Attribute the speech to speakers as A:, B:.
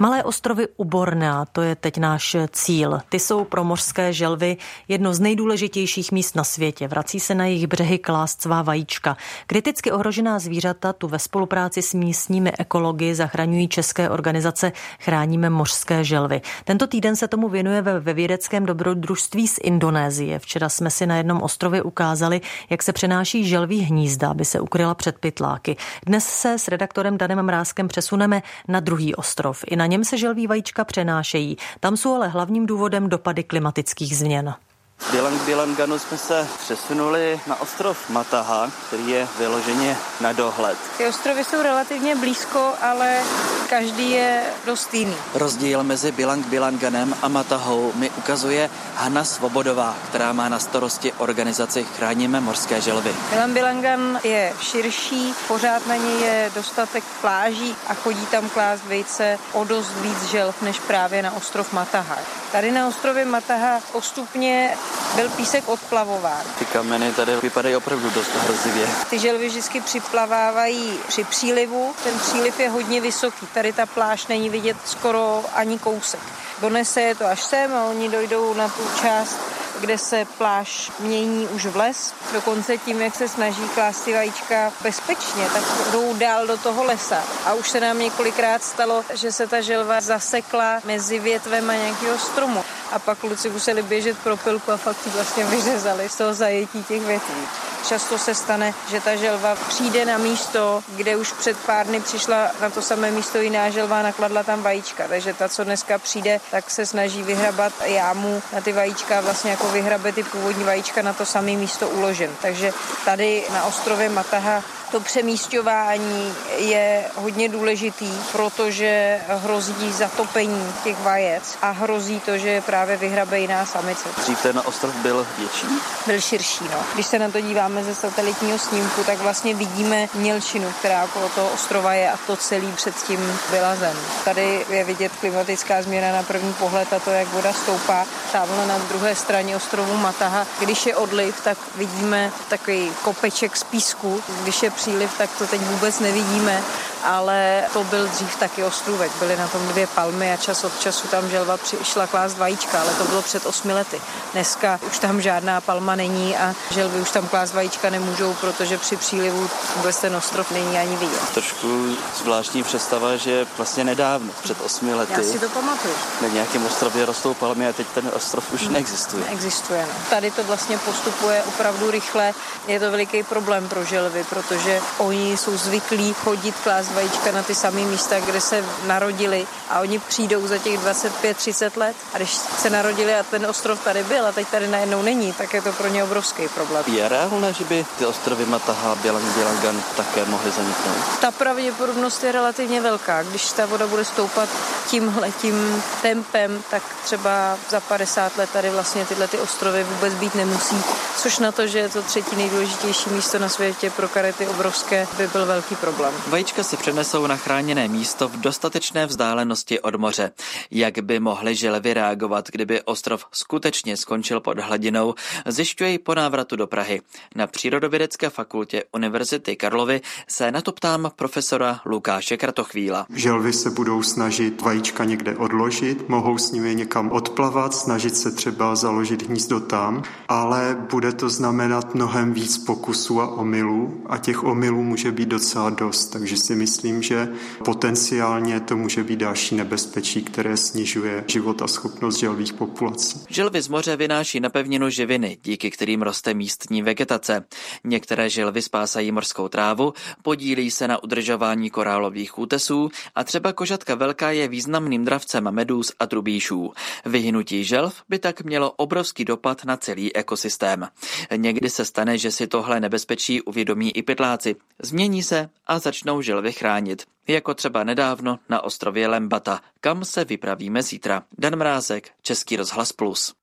A: Malé ostrovy u Bornea, to je teď náš cíl. Ty jsou pro mořské želvy jedno z nejdůležitějších míst na světě. Vrací se na jejich břehy klást svá vajíčka. Kriticky ohrožená zvířata tu ve spolupráci s místními ekology zachraňují české organizace Chráníme mořské želvy. Tento týden se tomu věnuje ve vědeckém dobrodružství z Indonésie. Včera jsme si na jednom ostrově ukázali, jak se přenáší želví hnízda, aby se ukryla před pytláky. Dnes se s redaktorem Danem Mrázkem přesuneme na druhý ostrov. I na něm se želví vajíčka přenášejí. Tam jsou ale hlavním důvodem dopady klimatických změn.
B: Z Bilanganu jsme se přesunuli na ostrov Mataha, který je vyloženě na dohled.
C: Ty ostrovy jsou relativně blízko, ale každý je dost jiný.
B: Rozdíl mezi Bilang Bilanganem a Matahou mi ukazuje Hanna Svobodová, která má na starosti organizaci Chráníme morské želvy.
C: Bilang Bilangan je širší, pořád na něj je dostatek pláží a chodí tam klást vejce o dost víc želv než právě na ostrov Mataha. Tady na ostrově Mataha postupně byl písek odplavován.
B: Ty kameny tady vypadají opravdu dost hrozivě.
C: Ty želvy vždycky připlavávají při přílivu. Ten příliv je hodně vysoký. Tady ta pláž není vidět skoro ani kousek. Donese je to až sem a oni dojdou na tu část kde se pláž mění už v les. Dokonce tím, jak se snaží klást ty vajíčka bezpečně, tak jdou dál do toho lesa. A už se nám několikrát stalo, že se ta želva zasekla mezi větvema nějakého stromu. A pak kluci museli běžet pro pilku a fakt vlastně vyřezali z toho zajetí těch větví. Často se stane, že ta želva přijde na místo, kde už před pár dny přišla na to samé místo jiná želva a nakladla tam vajíčka. Takže ta, co dneska přijde, tak se snaží vyhrabat jámu na ty vajíčka, vlastně jako vyhrabe ty původní vajíčka na to samé místo uložen. Takže tady na ostrově Mataha to přemístování je hodně důležitý, protože hrozí zatopení těch vajec a hrozí to, že je právě vyhrabe jiná samice.
B: Dřív ten ostrov byl větší?
C: Byl širší, no. Když se na to díváme ze satelitního snímku, tak vlastně vidíme mělčinu, která okolo toho ostrova je a to celý předtím byla zem. Tady je vidět klimatická změna na první pohled a to, jak voda stoupá. Tamhle na druhé straně ostrovu Mataha, když je odliv, tak vidíme takový kopeček z písku. Když je příliv, tak to teď vůbec nevidíme, ale to byl dřív taky ostrůvek. Byly na tom dvě palmy a čas od času tam želva přišla klást vajíčka, ale to bylo před osmi lety. Dneska už tam žádná palma není a želvy už tam klást vajíčka nemůžou, protože při přílivu vůbec ten ostrov není ani vidět.
B: Trošku zvláštní představa, že vlastně nedávno, před osmi lety. Já
C: si to pamatuju.
B: Na nějakém ostrově rostou palmy a teď ten ostrov už neexistuje.
C: Neexistuje. No. Tady to vlastně postupuje opravdu rychle. Je to veliký problém pro želvy, protože protože oni jsou zvyklí chodit klást vajíčka na ty samé místa, kde se narodili a oni přijdou za těch 25-30 let a když se narodili a ten ostrov tady byl a teď tady najednou není, tak je to pro ně obrovský problém.
B: Je reálné, že by ty ostrovy Mataha, Bělang, Bělangan také mohly zaniknout?
C: Ta pravděpodobnost je relativně velká. Když ta voda bude stoupat tímhle tím tempem, tak třeba za 50 let tady vlastně tyhle ty ostrovy vůbec být nemusí, což na to, že je to třetí nejdůležitější místo na světě pro karety obrovské, by byl velký problém.
B: Vajíčka se přenesou na chráněné místo v dostatečné vzdálenosti od moře. Jak by mohly želvy reagovat, kdyby ostrov skutečně skončil pod hladinou, zjišťují po návratu do Prahy. Na Přírodovědecké fakultě Univerzity Karlovy se na to ptám profesora Lukáše Kratochvíla.
D: Želvy se budou snažit vajíčka někde odložit, mohou s nimi někam odplavat, snažit se třeba založit hnízdo tam, ale bude to znamenat mnohem víc pokusů a omylů a těch omylů může být docela dost, takže si myslím, že potenciálně to může být další nebezpečí, které snižuje život a schopnost želvých populací.
B: Želvy z moře vynáší na pevninu živiny, díky kterým roste místní vegetace. Některé želvy spásají morskou trávu, podílí se na udržování korálových útesů a třeba kožatka velká je významným dravcem medúz a trubíšů. Vyhnutí želv by tak mělo obrovský dopad na celý ekosystém. Někdy se stane, že si tohle nebezpečí uvědomí i pytláci. Změní se a začnou želvy chránit. Jako třeba nedávno na ostrově Lembata, kam se vypravíme zítra. Dan Mrázek, Český rozhlas Plus.